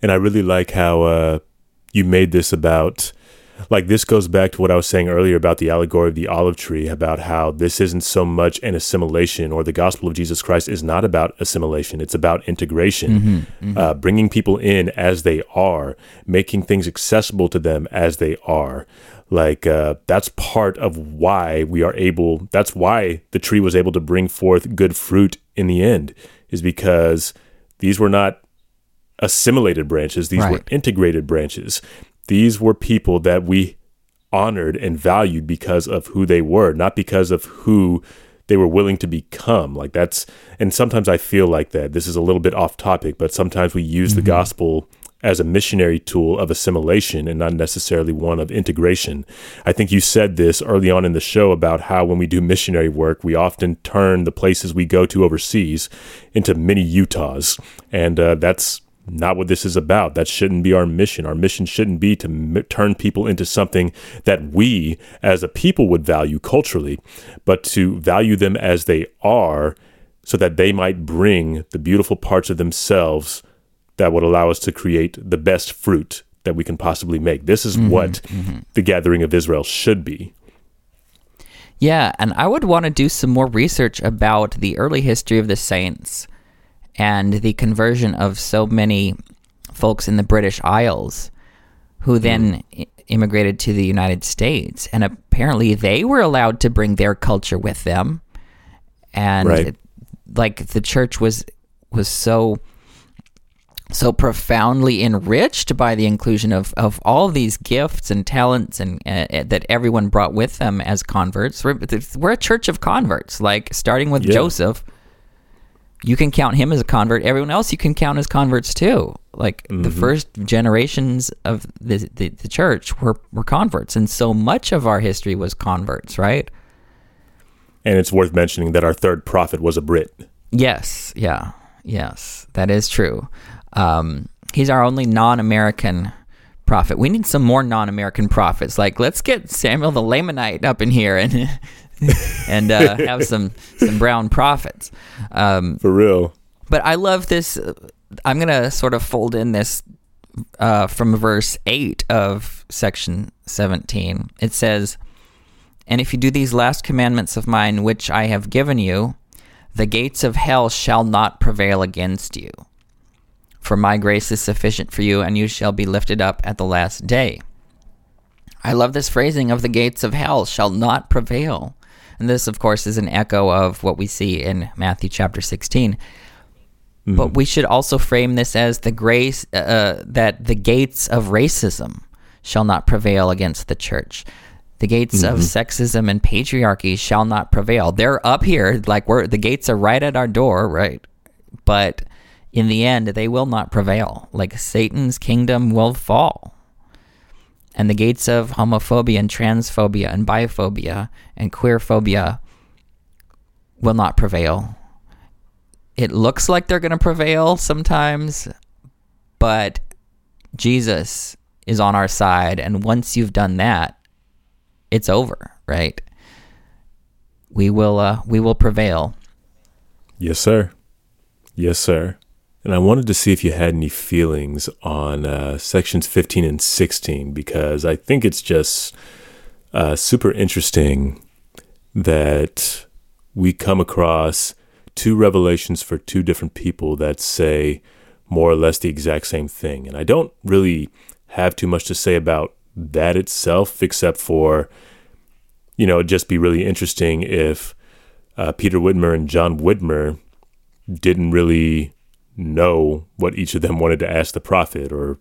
And I really like how uh, you made this about like this goes back to what I was saying earlier about the allegory of the olive tree, about how this isn't so much an assimilation, or the gospel of Jesus Christ is not about assimilation. It's about integration, mm-hmm, mm-hmm. Uh, bringing people in as they are, making things accessible to them as they are. Like uh, that's part of why we are able. That's why the tree was able to bring forth good fruit in the end, is because these were not assimilated branches; these right. were integrated branches. These were people that we honored and valued because of who they were, not because of who they were willing to become. Like that's, and sometimes I feel like that. This is a little bit off topic, but sometimes we use mm-hmm. the gospel as a missionary tool of assimilation and not necessarily one of integration. I think you said this early on in the show about how when we do missionary work, we often turn the places we go to overseas into mini Utahs. And uh, that's not what this is about. That shouldn't be our mission. Our mission shouldn't be to m- turn people into something that we as a people would value culturally, but to value them as they are so that they might bring the beautiful parts of themselves that would allow us to create the best fruit that we can possibly make. This is mm-hmm, what mm-hmm. the gathering of Israel should be. Yeah, and I would want to do some more research about the early history of the saints and the conversion of so many folks in the British Isles who then mm. immigrated to the United States. And apparently they were allowed to bring their culture with them. And right. it, like the church was was so so profoundly enriched by the inclusion of, of all these gifts and talents and uh, that everyone brought with them as converts. We're, we're a church of converts, like starting with yeah. Joseph you can count him as a convert. Everyone else you can count as converts too. Like mm-hmm. the first generations of the, the, the church were were converts, and so much of our history was converts, right? And it's worth mentioning that our third prophet was a Brit. Yes, yeah, yes, that is true. Um, he's our only non-American prophet. We need some more non-American prophets. Like, let's get Samuel the Lamanite up in here and and uh, have some some brown prophets. Um, For real. But I love this. I'm gonna sort of fold in this uh, from verse eight of section 17. It says, "And if you do these last commandments of mine, which I have given you, the gates of hell shall not prevail against you." For my grace is sufficient for you, and you shall be lifted up at the last day. I love this phrasing of the gates of hell shall not prevail. And this, of course, is an echo of what we see in Matthew chapter 16. Mm-hmm. But we should also frame this as the grace uh, uh, that the gates of racism shall not prevail against the church. The gates mm-hmm. of sexism and patriarchy shall not prevail. They're up here, like we're the gates are right at our door, right? But in the end, they will not prevail. Like Satan's kingdom will fall and the gates of homophobia and transphobia and biphobia and queerphobia will not prevail. It looks like they're going to prevail sometimes, but Jesus is on our side. And once you've done that, it's over, right? We will, uh, we will prevail. Yes, sir. Yes, sir. And I wanted to see if you had any feelings on uh, sections 15 and 16 because I think it's just uh, super interesting that we come across two revelations for two different people that say more or less the exact same thing. And I don't really have too much to say about that itself, except for, you know, it'd just be really interesting if uh, Peter Whitmer and John Whitmer didn't really know what each of them wanted to ask the prophet, or,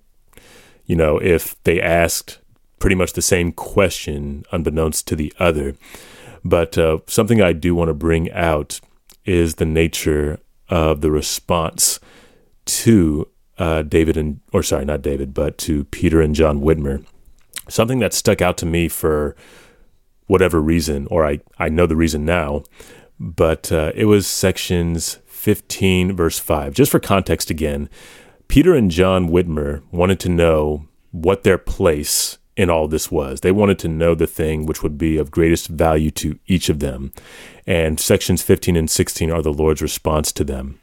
you know, if they asked pretty much the same question unbeknownst to the other. But uh, something I do want to bring out is the nature of the response to uh, David and, or sorry, not David, but to Peter and John Whitmer. Something that stuck out to me for whatever reason, or I, I know the reason now, but uh, it was sections 15, verse 5. Just for context again, Peter and John Whitmer wanted to know what their place in all this was. They wanted to know the thing which would be of greatest value to each of them. And sections 15 and 16 are the Lord's response to them.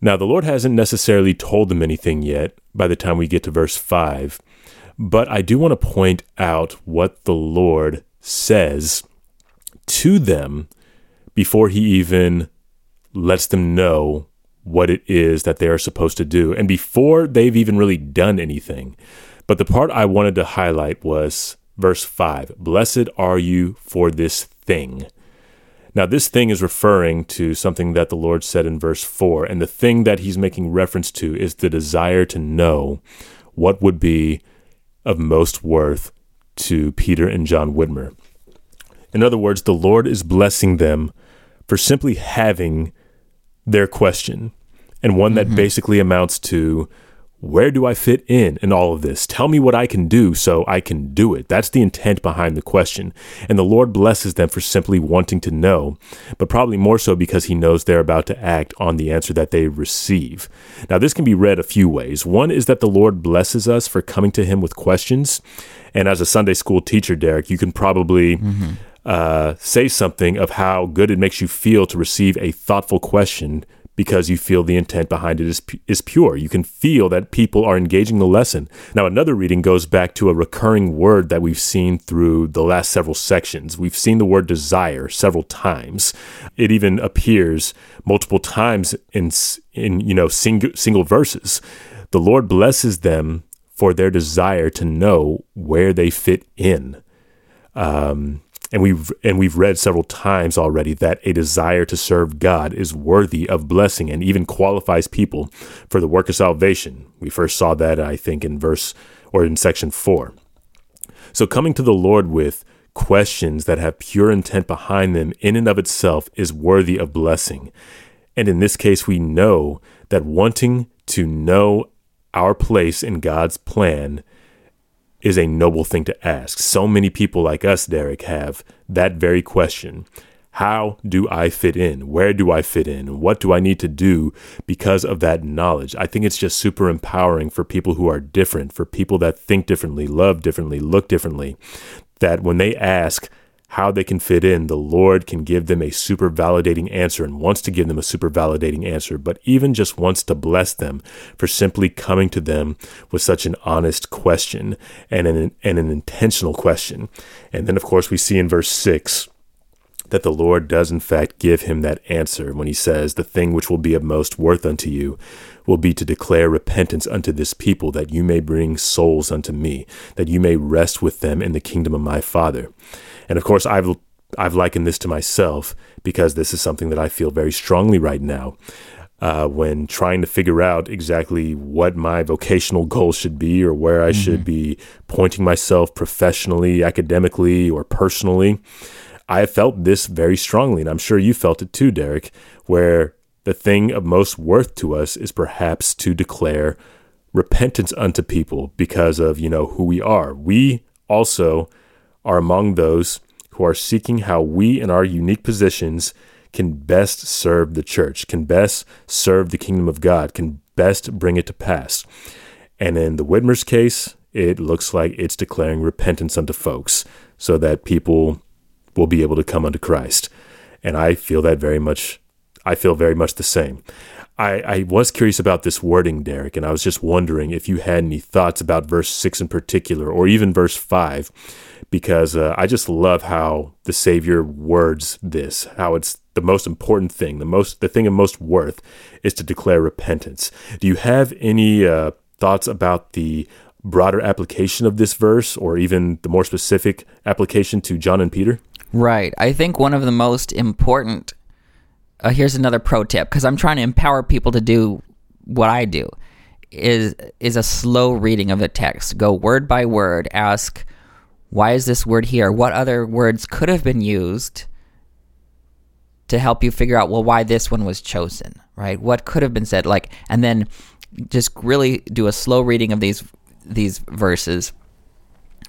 Now, the Lord hasn't necessarily told them anything yet by the time we get to verse 5, But I do want to point out what the Lord says to them before he even lets them know what it is that they are supposed to do and before they've even really done anything. But the part I wanted to highlight was verse 5 Blessed are you for this thing. Now, this thing is referring to something that the Lord said in verse 4, and the thing that he's making reference to is the desire to know what would be of most worth to Peter and John Whitmer. In other words, the Lord is blessing them for simply having their question, and one that mm-hmm. basically amounts to where do I fit in in all of this? Tell me what I can do so I can do it. That's the intent behind the question. And the Lord blesses them for simply wanting to know, but probably more so because He knows they're about to act on the answer that they receive. Now, this can be read a few ways. One is that the Lord blesses us for coming to Him with questions. And as a Sunday school teacher, Derek, you can probably. Mm-hmm. Uh, say something of how good it makes you feel to receive a thoughtful question because you feel the intent behind it is, is pure. You can feel that people are engaging the lesson. Now, another reading goes back to a recurring word that we've seen through the last several sections. We've seen the word desire several times. It even appears multiple times in, in you know, single, single verses. The Lord blesses them for their desire to know where they fit in. Um, and we've and we've read several times already that a desire to serve God is worthy of blessing and even qualifies people for the work of salvation. We first saw that I think in verse or in section 4. So coming to the Lord with questions that have pure intent behind them in and of itself is worthy of blessing. And in this case we know that wanting to know our place in God's plan is a noble thing to ask. So many people like us, Derek, have that very question. How do I fit in? Where do I fit in? What do I need to do because of that knowledge? I think it's just super empowering for people who are different, for people that think differently, love differently, look differently, that when they ask, how they can fit in, the Lord can give them a super validating answer and wants to give them a super validating answer, but even just wants to bless them for simply coming to them with such an honest question and an, and an intentional question. And then, of course, we see in verse 6 that the Lord does in fact give him that answer when he says, The thing which will be of most worth unto you will be to declare repentance unto this people, that you may bring souls unto me, that you may rest with them in the kingdom of my Father. And of course, I've I've likened this to myself because this is something that I feel very strongly right now. Uh, when trying to figure out exactly what my vocational goals should be or where I mm-hmm. should be pointing myself professionally, academically, or personally, I have felt this very strongly. And I'm sure you felt it too, Derek, where the thing of most worth to us is perhaps to declare repentance unto people because of, you know, who we are. We also are among those who are seeking how we, in our unique positions, can best serve the church, can best serve the kingdom of God, can best bring it to pass. And in the Whitmer's case, it looks like it's declaring repentance unto folks so that people will be able to come unto Christ. And I feel that very much, I feel very much the same. I, I was curious about this wording, Derek, and I was just wondering if you had any thoughts about verse 6 in particular, or even verse 5 because uh, I just love how the Savior words this, how it's the most important thing, the most the thing of most worth is to declare repentance. Do you have any uh, thoughts about the broader application of this verse, or even the more specific application to John and Peter? Right. I think one of the most important. Uh, here's another pro tip because I'm trying to empower people to do what I do. Is is a slow reading of the text. Go word by word. Ask why is this word here? What other words could have been used to help you figure out, well, why this one was chosen, right? What could have been said? Like, and then just really do a slow reading of these these verses.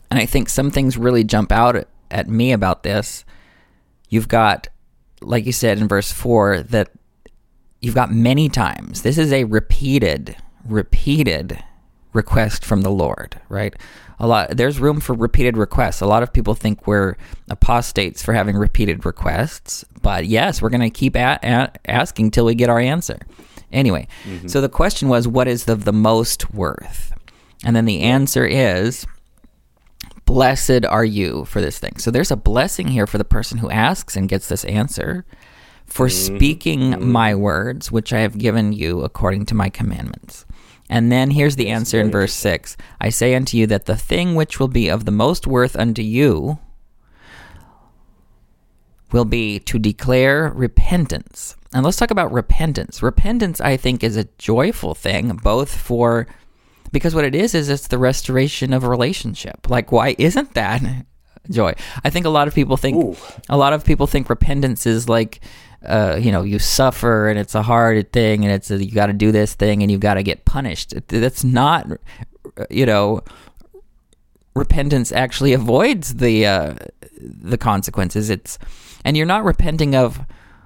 And I think some things really jump out at me about this. You've got, like you said in verse four, that you've got many times. This is a repeated, repeated request from the Lord, right? a lot there's room for repeated requests. A lot of people think we're apostates for having repeated requests, but yes, we're going to keep a- a- asking till we get our answer. Anyway, mm-hmm. so the question was what is the the most worth? And then the answer is Blessed are you for this thing. So there's a blessing here for the person who asks and gets this answer for mm-hmm. speaking mm-hmm. my words, which I have given you according to my commandments. And then here's the answer in verse 6 I say unto you that the thing which will be of the most worth unto you will be to declare repentance. And let's talk about repentance. Repentance, I think, is a joyful thing, both for because what it is is it's the restoration of a relationship. Like, why isn't that joy? I think a lot of people think Ooh. a lot of people think repentance is like uh, you know, you suffer and it's a hard thing and it's a, you got to do this thing and you got to get punished. That's not, you know, repentance actually avoids the uh, the consequences. It's and you're not repenting of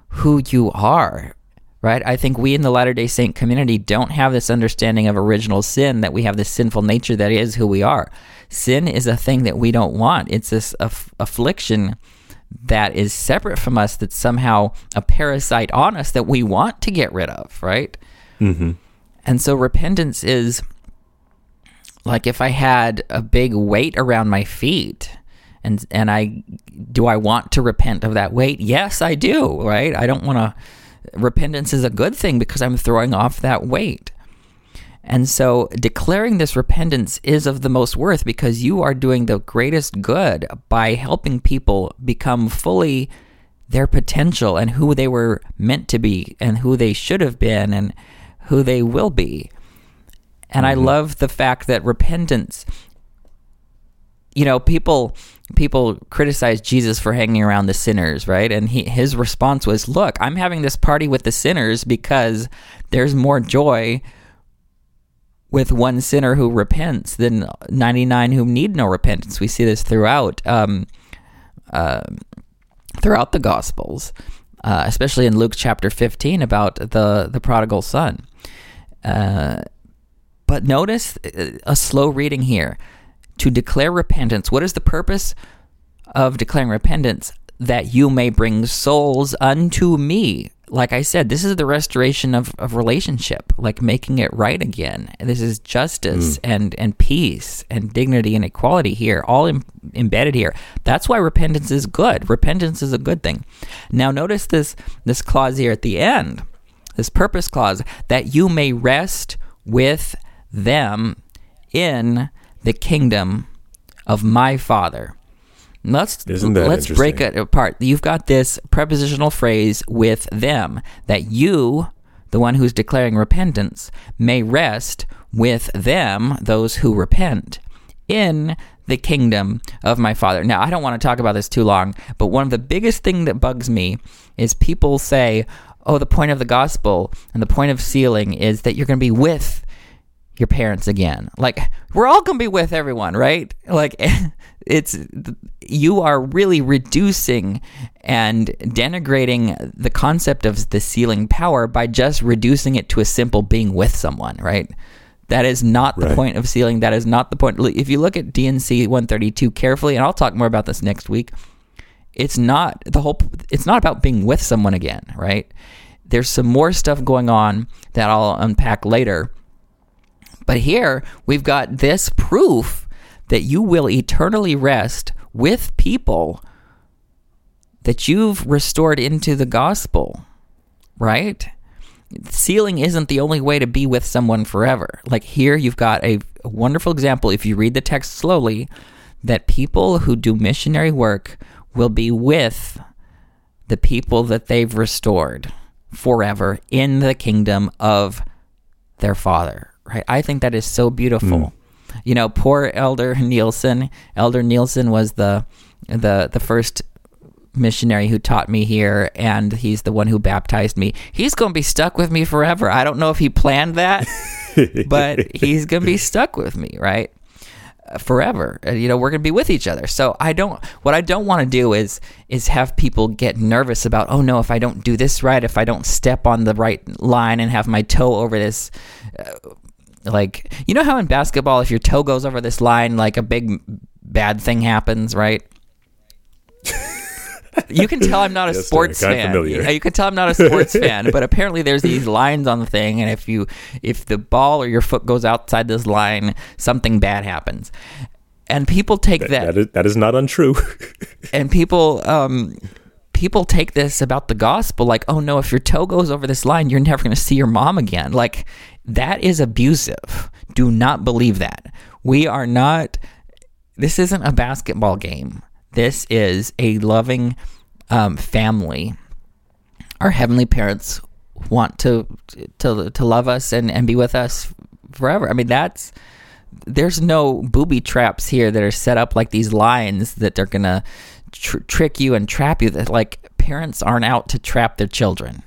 who you are, right? I think we in the Latter Day Saint community don't have this understanding of original sin that we have this sinful nature that is who we are. Sin is a thing that we don't want. It's this aff- affliction that is separate from us that's somehow a parasite on us that we want to get rid of, right? Mm-hmm. And so repentance is like if I had a big weight around my feet and and I do I want to repent of that weight? Yes, I do, right? I don't want to repentance is a good thing because I'm throwing off that weight. And so declaring this repentance is of the most worth because you are doing the greatest good by helping people become fully their potential and who they were meant to be and who they should have been and who they will be. And I mm-hmm. love the fact that repentance you know, people people criticize Jesus for hanging around the sinners, right? And he, his response was, "Look, I'm having this party with the sinners because there's more joy with one sinner who repents than 99 who need no repentance." We see this throughout um, uh, throughout the Gospels, uh, especially in Luke chapter 15 about the the prodigal son. Uh, but notice uh, a slow reading here. To declare repentance. What is the purpose of declaring repentance? That you may bring souls unto me. Like I said, this is the restoration of, of relationship, like making it right again. This is justice mm. and, and peace and dignity and equality here, all Im- embedded here. That's why repentance is good. Repentance is a good thing. Now, notice this, this clause here at the end, this purpose clause, that you may rest with them in the kingdom of my father. Let's let's break it apart. You've got this prepositional phrase with them that you, the one who's declaring repentance, may rest with them, those who repent, in the kingdom of my father. Now, I don't want to talk about this too long, but one of the biggest thing that bugs me is people say, "Oh, the point of the gospel and the point of sealing is that you're going to be with your parents again. Like we're all going to be with everyone, right? Like it's you are really reducing and denigrating the concept of the sealing power by just reducing it to a simple being with someone, right? That is not the Right. point of sealing. That is not the point. If you look at D&C 132 carefully, and I'll talk more about this next week, it's not the whole it's not about being with someone again, right? There's some more stuff going on that I'll unpack later. But here we've got this proof that you will eternally rest with people that you've restored into the gospel, right? Sealing isn't the only way to be with someone forever. Like here, you've got a, a wonderful example, if you read the text slowly, that people who do missionary work will be with the people that they've restored forever in the kingdom of their father right? I think that is so beautiful. You know poor elder nielsen. Elder nielsen was the the the first missionary who taught me here and he's the one who baptized me. He's going to be stuck with me forever. I don't know if he planned that but he's going to be stuck with me right? Uh, forever. Uh, you know we're going to be with each other. So i don't what i don't want to do is is have people get nervous about oh no if i don't do this right if i don't step on the right line and have my toe over this uh, like you know how in basketball if your toe goes over this line like a big bad thing happens right you can tell I'm not a Yes, sports Kinda fan. You, you can tell I'm not a sports fan, but apparently there's these lines on the thing, and if you if the ball or your foot goes outside this line, something bad happens. and people take That, that, that, is, that is not untrue. and people um people take this about the gospel like oh no if your toe goes over this line you're never going to see your mom again. Like that is abusive. Do not believe that. We are not this isn't a basketball game. This is a loving um, family. Our heavenly parents want to to to love us and and be with us forever. I mean that's there's no booby traps here that are set up like these lines that they're gonna tr- trick you and trap you. That like parents aren't out to trap their children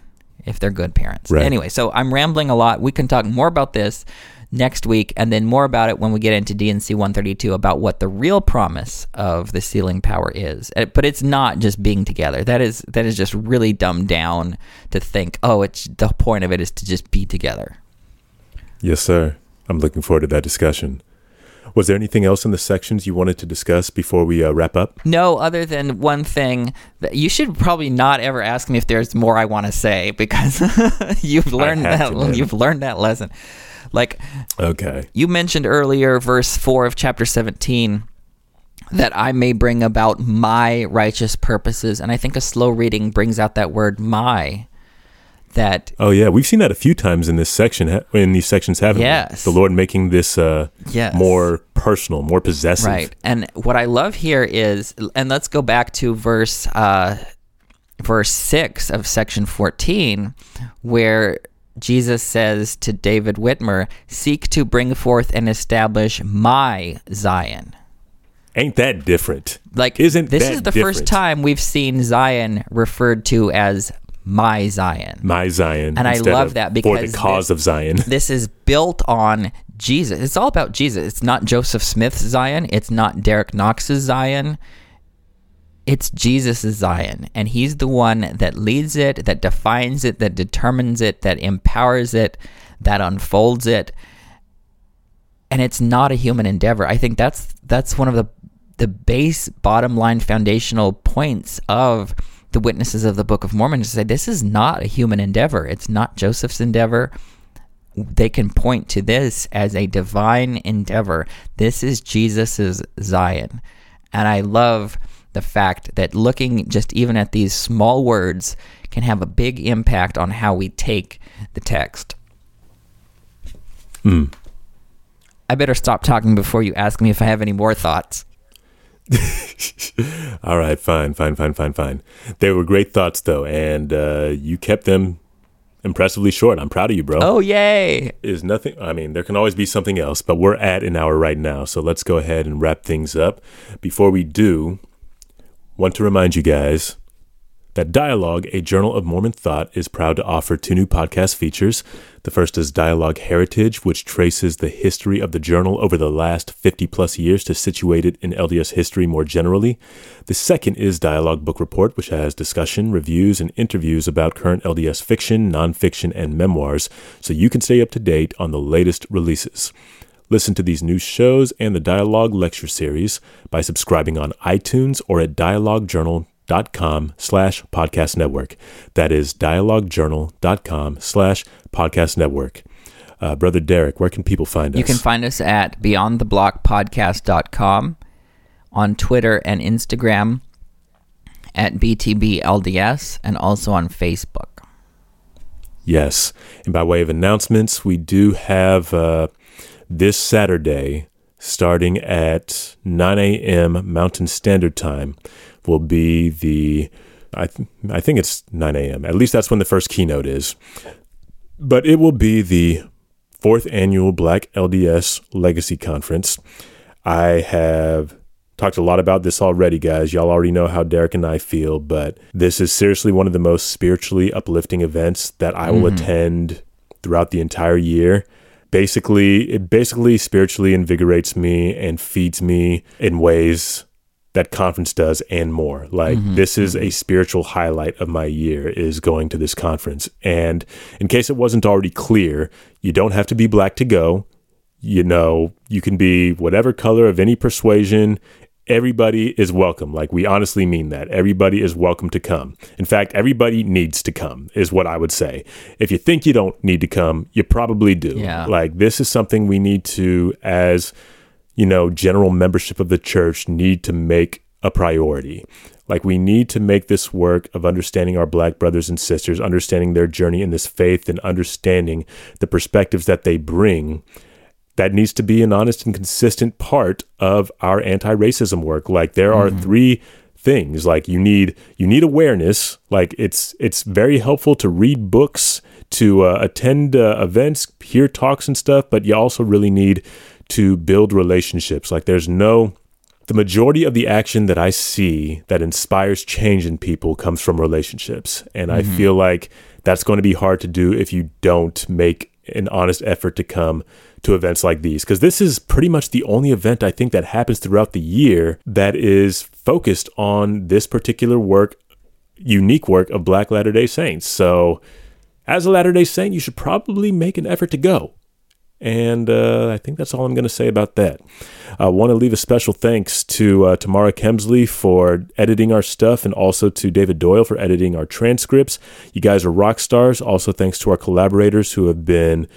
if they're good parents. Right. Anyway, so I'm rambling a lot. We can talk more about this next week, and then more about it when we get into D&C 132 about what the real promise of the sealing power is. Uh, But it's not just being together. That is that is just really dumbed down to think. Oh, it's the point of it is to just be together. yes, sir. I'm looking forward to that discussion. Was there anything else in the sections you wanted to discuss before we uh, wrap up? No, other than one thing that you should probably not ever ask me if there's more I want to say because you've learned that to, you've learned that lesson. Like Okay. you mentioned earlier, verse four of chapter seventeen, that I may bring about my righteous purposes, and I think a slow reading brings out that word "my." That Oh yeah, we've seen that a few times in this section, in these sections, haven't Yes. we? The Lord making this uh, Yes. more personal, more possessive. Right. And what I love here is, and let's go back to verse uh, verse six of section fourteen, where Jesus says to David Whitmer, "Seek to bring forth and establish my Zion." Ain't that different? Like, Isn't this is the different? first time we've seen Zion referred to as my Zion. My Zion, And I love that for because the cause of Zion. this is built on Jesus. It's all about Jesus. It's not Joseph Smith's Zion. It's not Derek Knox's Zion. It's Jesus' Zion. And he's the one that leads it, that defines it, that determines it, that empowers it, that unfolds it. And it's not a human endeavor. I think that's that's one of the the base bottom line foundational points of the witnesses of the Book of Mormon to say this is not a human endeavor. It's not Joseph's endeavor they can point to this as a divine endeavor. This is Jesus's Zion. And I love the fact that looking just even at these small words can have a big impact on how we take the text. Hmm. I better stop talking before you ask me if I have any more thoughts. All right, fine, fine, fine, fine, fine. They were great thoughts though, and uh, you kept them impressively short. I'm proud of you, bro. Oh, yay! is nothing. I mean, there can always be something else, but we're at an hour right now, so let's go ahead and wrap things up. Before we do, want to remind you guys that Dialogue, a Journal of Mormon Thought, is proud to offer two new podcast features. The first is Dialogue Heritage, which traces the history of the journal over the last 50 plus years to situate it in LDS history more generally. The second is Dialogue Book Report, which has discussion, reviews, and interviews about current LDS fiction, nonfiction, and memoirs, so you can stay up to date on the latest releases. Listen to these new shows and the Dialogue Lecture Series by subscribing on iTunes or at dialoguejournal.com slash podcast network. That is dialoguejournal.com slash podcast network. Uh, Brother Derek, where can people find us? You can find us at beyondtheblockpodcast.com, on Twitter and Instagram at BTBLDS, and also on Facebook. Yes. And by way of announcements, we do have uh, this Saturday, starting at 9 a.m. Mountain Standard Time, will be the, I, th- I think it's 9 a.m. At least that's when the first keynote is. But it will be the fourth annual Black LDS Legacy Conference. I have talked a lot about this already, guys. Y'all already know how Derek and I feel, but this is seriously one of the most spiritually uplifting events that I will mm-hmm. attend throughout the entire year. Basically, it basically spiritually invigorates me and feeds me in ways that conference does and more. Like mm-hmm. this is a mm-hmm. spiritual highlight of my year is going to this conference. And in case it wasn't already clear, you don't have to be black to go you know, you can be whatever color of any persuasion. Everybody is welcome. Like, we honestly mean that. Everybody is welcome to come. In fact, everybody needs to come, is what I would say. If you think you don't need to come, you probably do. Yeah. Like, this is something we need to, as you know, general membership of the church need to make a priority. Like, we need to make this work of understanding our black brothers and sisters, understanding their journey in this faith, and understanding the perspectives that they bring. That needs to be an honest and consistent part of our anti racism work. Like, there are mm-hmm. three things like you need you need awareness like it's it's very helpful to read books to uh, attend uh, events hear talks and stuff but you also really need to build relationships like there's no the majority of the action that I see that inspires change in people comes from relationships. And mm-hmm. I feel like that's going to be hard to do if you don't make an honest effort to come to events like these. Because this is pretty much the only event I think that happens throughout the year that is focused on this particular work, unique work of Black Latter day Saints. So, as a Latter day Saint, you should probably make an effort to go. And uh, I think that's all I'm going to say about that. I want to leave a special thanks to uh, Tamara Kemsley for editing our stuff and also to David Doyle for editing our transcripts. You guys are rock stars. Also, thanks to our collaborators who have been,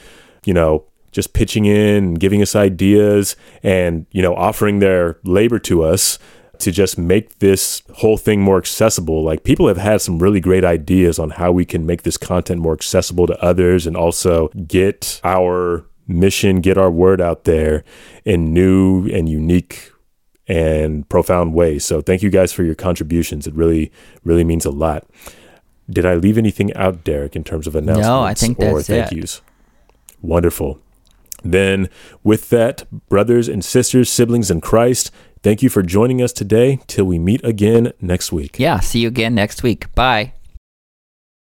you know, just pitching in giving us ideas and, you know, offering their labor to us to just make this whole thing more accessible. Like people have had some really great ideas on how we can make this content more accessible to others and also get our mission, get our word out there in new and unique and profound ways. So thank you guys for your contributions. It really, really means a lot. Did I leave anything out, Derek, in terms of announcements no, I think or thank it. yous? Wonderful. Then, with that, brothers and sisters, siblings in Christ, thank you for joining us today. Till we meet again next week. Yeah, see you again next week. Bye.